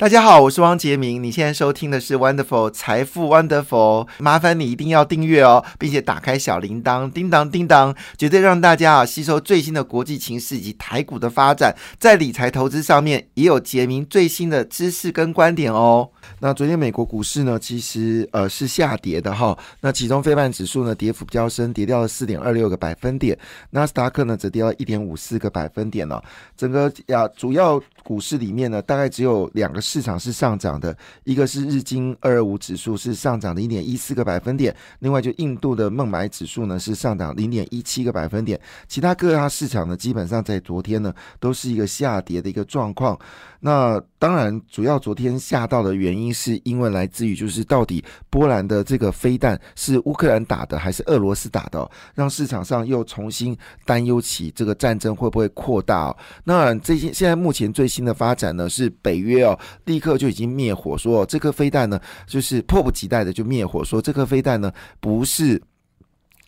大家好，我是汪杰明。你现在收听的是 Wonderful 财富 Wonderful，麻烦你一定要订阅哦，并且打开小铃铛，叮当叮当，绝对让大家啊吸收最新的国际情势以及台股的发展，在理财投资上面也有杰明最新的知识跟观点哦。那昨天美国股市呢，其实呃是下跌的哈。那其中非半指数呢跌幅比较深，跌掉了四点二六个百分点。纳斯达克呢则跌了一点五四个百分点了。整个呀主要股市里面呢，大概只有两个。市场是上涨的，一个是日经二二五指数是上涨的一点一四个百分点，另外就印度的孟买指数呢是上涨零点一七个百分点，其他各大市场呢基本上在昨天呢都是一个下跌的一个状况。那当然，主要昨天下到的原因是因为来自于就是到底波兰的这个飞弹是乌克兰打的还是俄罗斯打的，让市场上又重新担忧起这个战争会不会扩大。那这些现在目前最新的发展呢是北约哦。立刻就已经灭火，说这颗飞弹呢，就是迫不及待的就灭火，说这颗飞弹呢不是，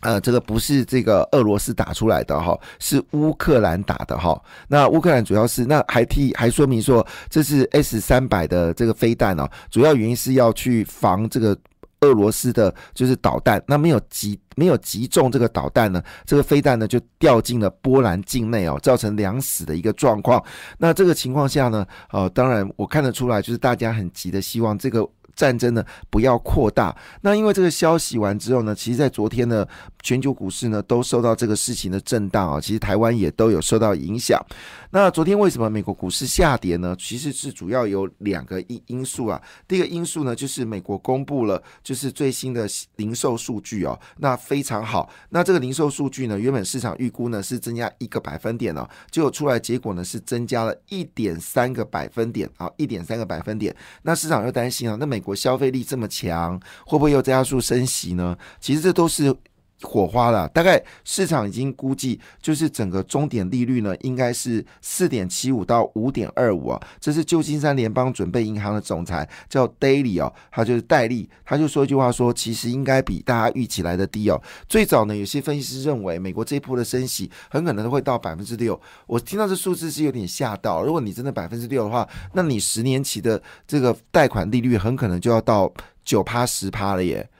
呃，这个不是这个俄罗斯打出来的哈，是乌克兰打的哈。那乌克兰主要是那还替还说明说这是 S 三百的这个飞弹哦，主要原因是要去防这个。俄罗斯的就是导弹，那没有击没有击中这个导弹呢，这个飞弹呢就掉进了波兰境内哦，造成两死的一个状况。那这个情况下呢，呃，当然我看得出来，就是大家很急的希望这个。战争呢不要扩大。那因为这个消息完之后呢，其实，在昨天呢，全球股市呢都受到这个事情的震荡啊。其实台湾也都有受到影响。那昨天为什么美国股市下跌呢？其实是主要有两个因因素啊。第一个因素呢，就是美国公布了就是最新的零售数据哦，那非常好。那这个零售数据呢，原本市场预估呢是增加一个百分点哦，结果出来结果呢是增加了一点三个百分点啊，一点三个百分点。那市场又担心啊，那美国消费力这么强，会不会又加速升息呢？其实这都是。火花了，大概市场已经估计，就是整个终点利率呢，应该是四点七五到五点二五啊。这是旧金山联邦准备银行的总裁叫 Daily 哦，他就是戴利，他就说一句话说，其实应该比大家预期来的低哦。最早呢，有些分析师认为美国这一波的升息很可能会到百分之六。我听到这数字是有点吓到。如果你真的百分之六的话，那你十年期的这个贷款利率很可能就要到九趴十趴了耶。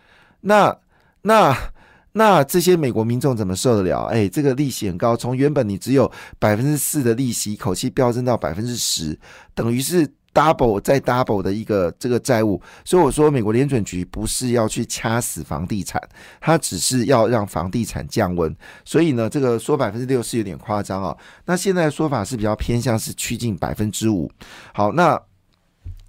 那那。那这些美国民众怎么受得了？哎，这个利息很高，从原本你只有百分之四的利息，一口气飙升到百分之十，等于是 double 再 double 的一个这个债务。所以我说，美国联准局不是要去掐死房地产，它只是要让房地产降温。所以呢，这个说百分之六是有点夸张啊。那现在说法是比较偏向是趋近百分之五。好，那。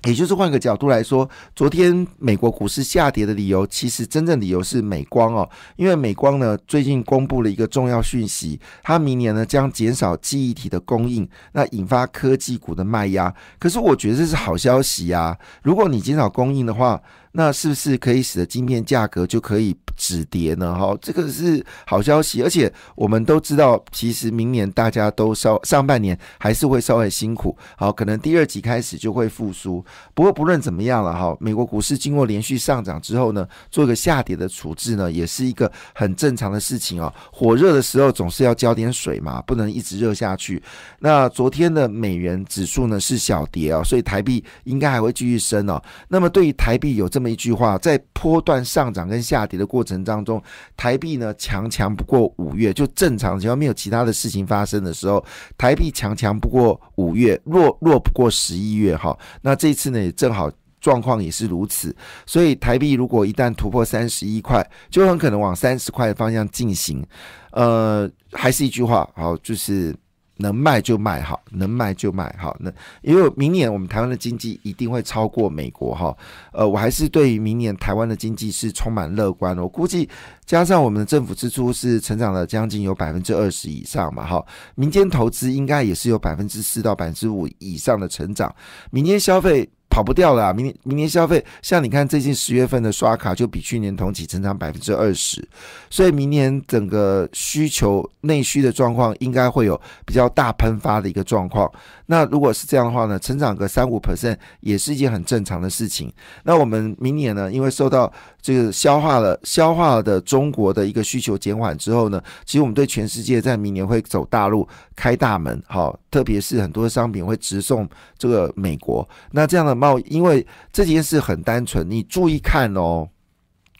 也就是换个角度来说，昨天美国股市下跌的理由，其实真正理由是美光哦，因为美光呢最近公布了一个重要讯息，它明年呢将减少记忆体的供应，那引发科技股的卖压。可是我觉得这是好消息啊，如果你减少供应的话。那是不是可以使得晶片价格就可以止跌呢？哈，这个是好消息，而且我们都知道，其实明年大家都稍上半年还是会稍微辛苦，好，可能第二季开始就会复苏。不过不论怎么样了哈，美国股市经过连续上涨之后呢，做一个下跌的处置呢，也是一个很正常的事情哦。火热的时候总是要浇点水嘛，不能一直热下去。那昨天的美元指数呢是小跌啊，所以台币应该还会继续升哦。那么对于台币有这这么一句话，在波段上涨跟下跌的过程当中，台币呢强强不过五月，就正常，情况没有其他的事情发生的时候，台币强强不过五月，弱弱不过十一月哈。那这次呢也正好状况也是如此，所以台币如果一旦突破三十一块，就很可能往三十块的方向进行。呃，还是一句话，好，就是。能卖就卖哈，能卖就卖哈。那因为明年我们台湾的经济一定会超过美国哈。呃，我还是对于明年台湾的经济是充满乐观的。我估计加上我们的政府支出是成长了将近有百分之二十以上嘛哈。民间投资应该也是有百分之四到百分之五以上的成长。民间消费。跑不掉了，明年明年消费，像你看最近十月份的刷卡就比去年同期增长百分之二十，所以明年整个需求内需的状况应该会有比较大喷发的一个状况。那如果是这样的话呢，成长个三五 percent 也是一件很正常的事情。那我们明年呢，因为受到这个消化了消化了的中国的一个需求减缓之后呢，其实我们对全世界在明年会走大陆开大门，好，特别是很多商品会直送这个美国。那这样的。贸易，因为这件事很单纯，你注意看哦，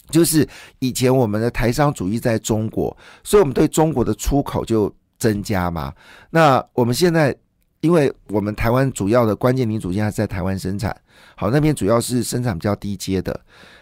就是以前我们的台商主义在中国，所以我们对中国的出口就增加嘛。那我们现在，因为我们台湾主要的关键零组件还是在台湾生产，好，那边主要是生产比较低阶的。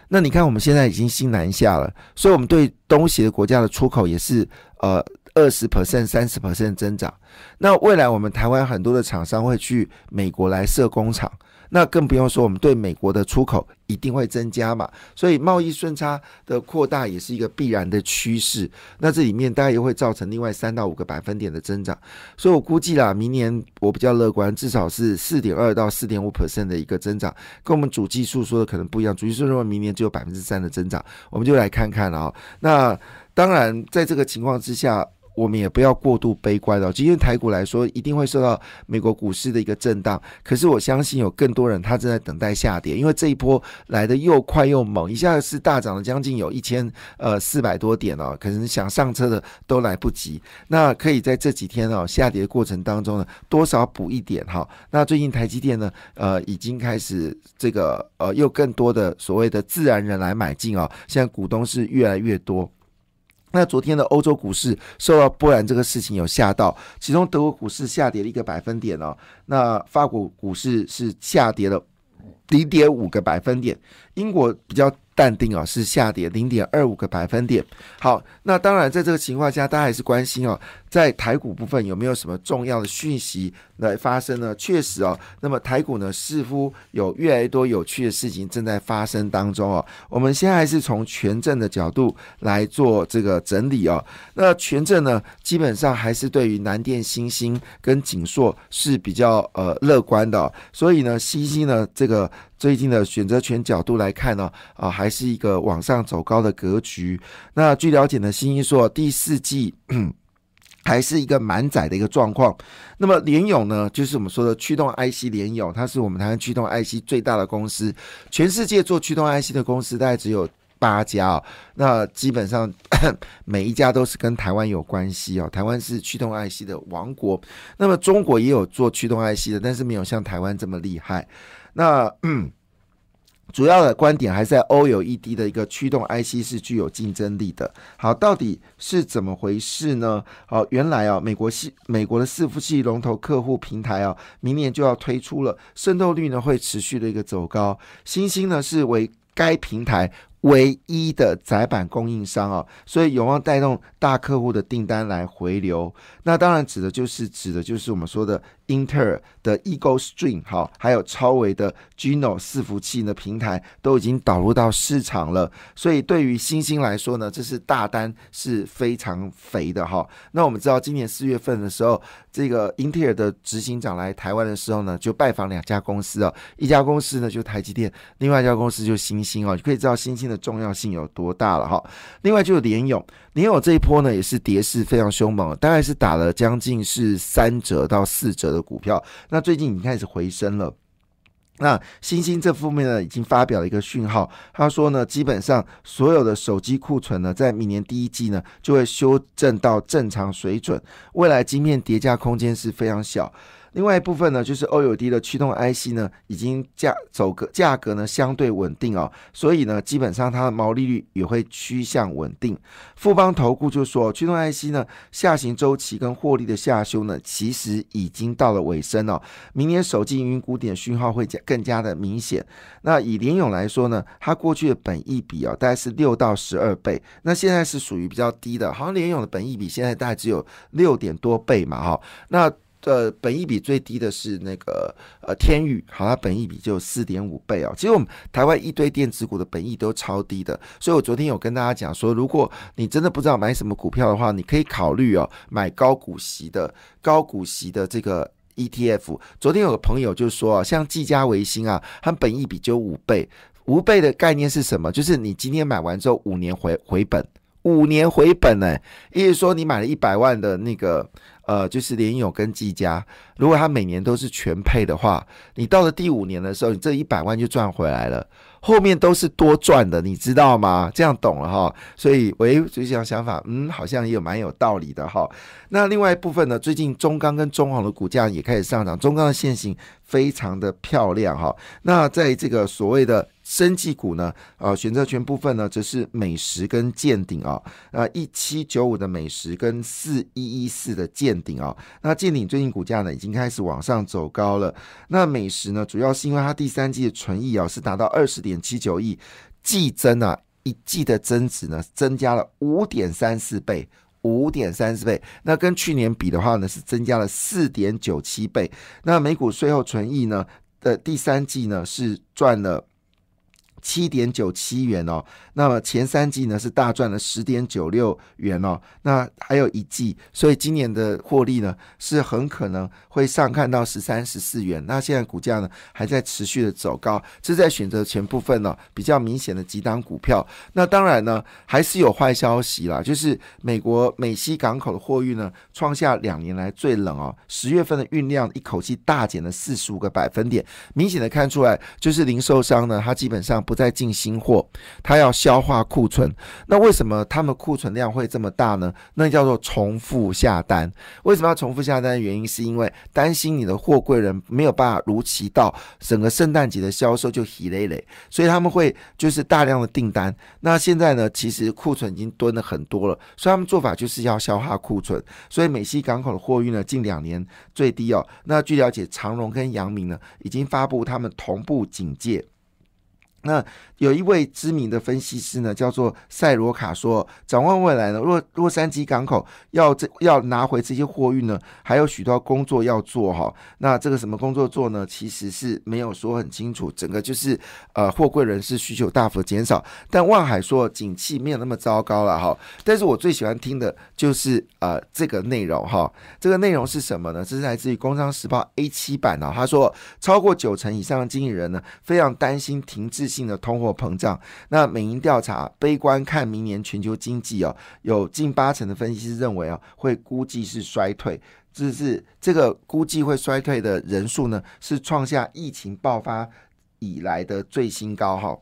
那你看我们现在已经新南下了，所以我们对东协的国家的出口也是呃。二十 percent、三十 percent 增长，那未来我们台湾很多的厂商会去美国来设工厂，那更不用说我们对美国的出口一定会增加嘛，所以贸易顺差的扩大也是一个必然的趋势。那这里面大概又会造成另外三到五个百分点的增长，所以我估计啦，明年我比较乐观，至少是四点二到四点五 percent 的一个增长，跟我们主技术说的可能不一样。主技术认为明年只有百分之三的增长，我们就来看看啊。那当然，在这个情况之下。我们也不要过度悲观哦。今天台股来说，一定会受到美国股市的一个震荡。可是我相信有更多人他正在等待下跌，因为这一波来的又快又猛，一下子是大涨了将近有一千呃四百多点哦，可能想上车的都来不及。那可以在这几天哦下跌的过程当中呢，多少补一点哈。那最近台积电呢，呃，已经开始这个呃，又更多的所谓的自然人来买进哦，现在股东是越来越多。那昨天的欧洲股市受到波兰这个事情有吓到，其中德国股市下跌了一个百分点哦，那法国股市是下跌了零点五个百分点，英国比较。淡定啊，是下跌零点二五个百分点。好，那当然在这个情况下，大家还是关心哦，在台股部分有没有什么重要的讯息来发生呢？确实哦，那么台股呢，似乎有越来越多有趣的事情正在发生当中哦。我们现在还是从权证的角度来做这个整理哦。那权证呢，基本上还是对于南电、新兴跟锦硕是比较呃乐观的，所以呢，新兴呢这个。最近的选择权角度来看呢，啊，还是一个往上走高的格局。那据了解呢，新一说第四季还是一个满载的一个状况。那么联勇呢，就是我们说的驱动 IC 联勇，它是我们台湾驱动 IC 最大的公司。全世界做驱动 IC 的公司大概只有八家哦。那基本上 每一家都是跟台湾有关系哦。台湾是驱动 IC 的王国。那么中国也有做驱动 IC 的，但是没有像台湾这么厉害。那嗯，主要的观点还是在 OLED 的一个驱动 IC 是具有竞争力的。好，到底是怎么回事呢？好，原来啊，美国系美国的伺服器龙头客户平台啊，明年就要推出了，渗透率呢会持续的一个走高。新兴呢是为该平台唯一的载板供应商啊，所以有望带动大客户的订单来回流。那当然指的就是指的就是我们说的。英特尔的 Eagle Stream 哈，还有超维的 Geno 伺服器的平台都已经导入到市场了，所以对于星星来说呢，这是大单是非常肥的哈。那我们知道今年四月份的时候，这个英特尔的执行长来台湾的时候呢，就拜访两家公司哦，一家公司呢就台积电，另外一家公司就星星哦，就可以知道星星的重要性有多大了哈。另外就是联勇，联勇这一波呢也是跌势非常凶猛，大概是打了将近是三折到四折的。股票那最近已经开始回升了。那新兴这方面呢，已经发表了一个讯号，他说呢，基本上所有的手机库存呢，在明年第一季呢，就会修正到正常水准，未来晶片叠加空间是非常小。另外一部分呢，就是 OLED 的驱动 IC 呢，已经价走个价格呢相对稳定哦，所以呢，基本上它的毛利率也会趋向稳定。富邦投顾就说，驱动 IC 呢下行周期跟获利的下修呢，其实已经到了尾声哦。明年手机营运股点讯号会加更加的明显。那以联勇来说呢，它过去的本益比哦，大概是六到十二倍，那现在是属于比较低的，好像联勇的本益比现在大概只有六点多倍嘛，哈，那。呃，本益比最低的是那个呃天宇，好，它本益比就四点五倍哦。其实我们台湾一堆电子股的本益都超低的，所以我昨天有跟大家讲说，如果你真的不知道买什么股票的话，你可以考虑哦买高股息的高股息的这个 ETF。昨天有个朋友就说啊，像技嘉、维新啊，它本益比就五倍，五倍的概念是什么？就是你今天买完之后五年回回本。五年回本呢，意思说你买了一百万的那个。呃，就是联友跟技嘉，如果他每年都是全配的话，你到了第五年的时候，你这一百万就赚回来了，后面都是多赚的，你知道吗？这样懂了哈。所以，喂，就这样想法，嗯，好像也有蛮有道理的哈。那另外一部分呢，最近中钢跟中航的股价也开始上涨，中钢的现形非常的漂亮哈。那在这个所谓的。生技股呢？呃，选择权部分呢，则是美食跟见顶啊。那，一七九五的美食跟四一一四的见顶啊。那见顶最近股价呢，已经开始往上走高了。那美食呢，主要是因为它第三季的纯益啊，是达到二十点七九亿，季增啊，一季的增值呢，增加了五点三四倍，五点三四倍。那跟去年比的话呢，是增加了四点九七倍。那美股税后纯益呢的第三季呢，是赚了。七点九七元哦，那么前三季呢是大赚了十点九六元哦，那还有一季，所以今年的获利呢是很可能会上看到十三十四元。那现在股价呢还在持续的走高，这在选择前部分呢比较明显的几档股票。那当然呢还是有坏消息啦，就是美国美西港口的货运呢创下两年来最冷哦，十月份的运量一口气大减了四十五个百分点，明显的看出来就是零售商呢它基本上。不再进新货，他要消化库存。那为什么他们库存量会这么大呢？那叫做重复下单。为什么要重复下单的原因，是因为担心你的货柜人没有办法如期到，整个圣诞节的销售就稀累累，所以他们会就是大量的订单。那现在呢，其实库存已经蹲了很多了，所以他们做法就是要消化库存。所以美西港口的货运呢，近两年最低哦。那据了解，长荣跟阳明呢，已经发布他们同步警戒。那有一位知名的分析师呢，叫做塞罗卡说，展望未来呢，洛洛杉矶港口要这要拿回这些货运呢，还有许多工作要做哈。那这个什么工作做呢？其实是没有说很清楚。整个就是呃，货柜人士需求大幅减少，但望海说景气没有那么糟糕了哈。但是我最喜欢听的就是呃这个内容哈。这个内容是什么呢？这是来自于《工商时报》A 七版啊。他说，超过九成以上的经纪人呢，非常担心停滞。性的通货膨胀，那美银调查悲观看明年全球经济哦，有近八成的分析师认为啊，会估计是衰退，这是这个估计会衰退的人数呢，是创下疫情爆发以来的最新高哈。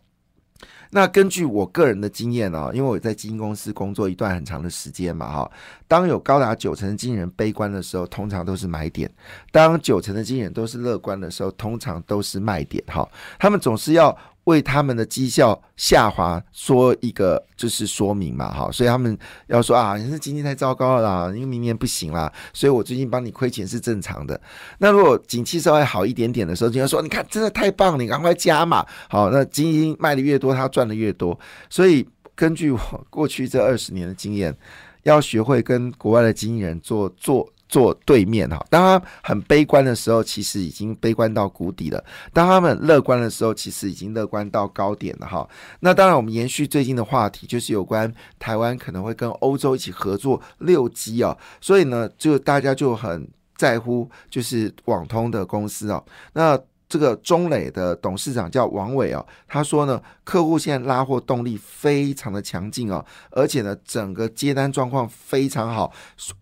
那根据我个人的经验哦，因为我在基金公司工作一段很长的时间嘛哈，当有高达九成的经纪人悲观的时候，通常都是买点；当九成的经纪人都是乐观的时候，通常都是卖点哈。他们总是要。为他们的绩效下滑说一个就是说明嘛，哈，所以他们要说啊，你是经济太糟糕了啦，因为明年不行啦，所以我最近帮你亏钱是正常的。那如果景气稍微好一点点的时候，就要说你看真的太棒，你赶快加嘛，好，那基金卖的越多，他赚的越多。所以根据我过去这二十年的经验，要学会跟国外的经纪人做做。做对面哈，当他很悲观的时候，其实已经悲观到谷底了；当他们乐观的时候，其实已经乐观到高点了哈。那当然，我们延续最近的话题，就是有关台湾可能会跟欧洲一起合作六 G 啊，所以呢，就大家就很在乎，就是网通的公司啊。那这个中磊的董事长叫王伟哦，他说呢，客户现在拉货动力非常的强劲哦，而且呢，整个接单状况非常好。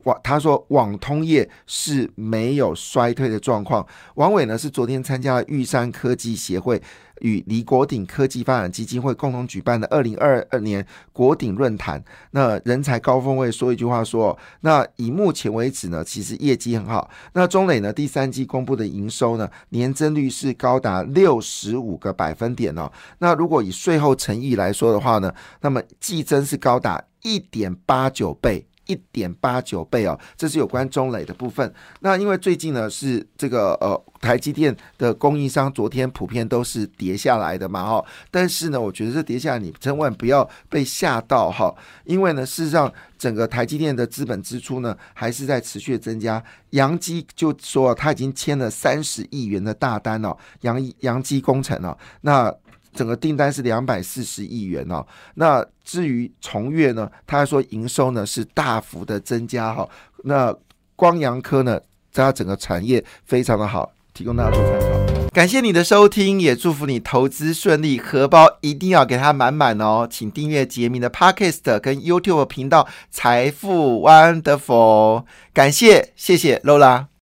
网他说网通业是没有衰退的状况。王伟呢是昨天参加了玉山科技协会。与李国鼎科技发展基金会共同举办的二零二二年国鼎论坛，那人才高峰会说一句话说，那以目前为止呢，其实业绩很好。那中磊呢，第三季公布的营收呢，年增率是高达六十五个百分点哦。那如果以税后诚意来说的话呢，那么季增是高达一点八九倍。一点八九倍哦，这是有关中磊的部分。那因为最近呢是这个呃台积电的供应商，昨天普遍都是跌下来的嘛哈。但是呢，我觉得这跌下来你千万不要被吓到哈，因为呢事实上整个台积电的资本支出呢还是在持续增加。杨基就说他已经签了三十亿元的大单哦，杨杨基工程哦，那。整个订单是两百四十亿元哦。那至于重月呢，他说营收呢是大幅的增加哈。那光阳科呢，它整个产业非常的好，提供大家做参考。感谢你的收听，也祝福你投资顺利，荷包一定要给它满满哦。请订阅杰明的 Podcast 跟 YouTube 频道《财富 Wonderful》。感谢，谢谢 Lola。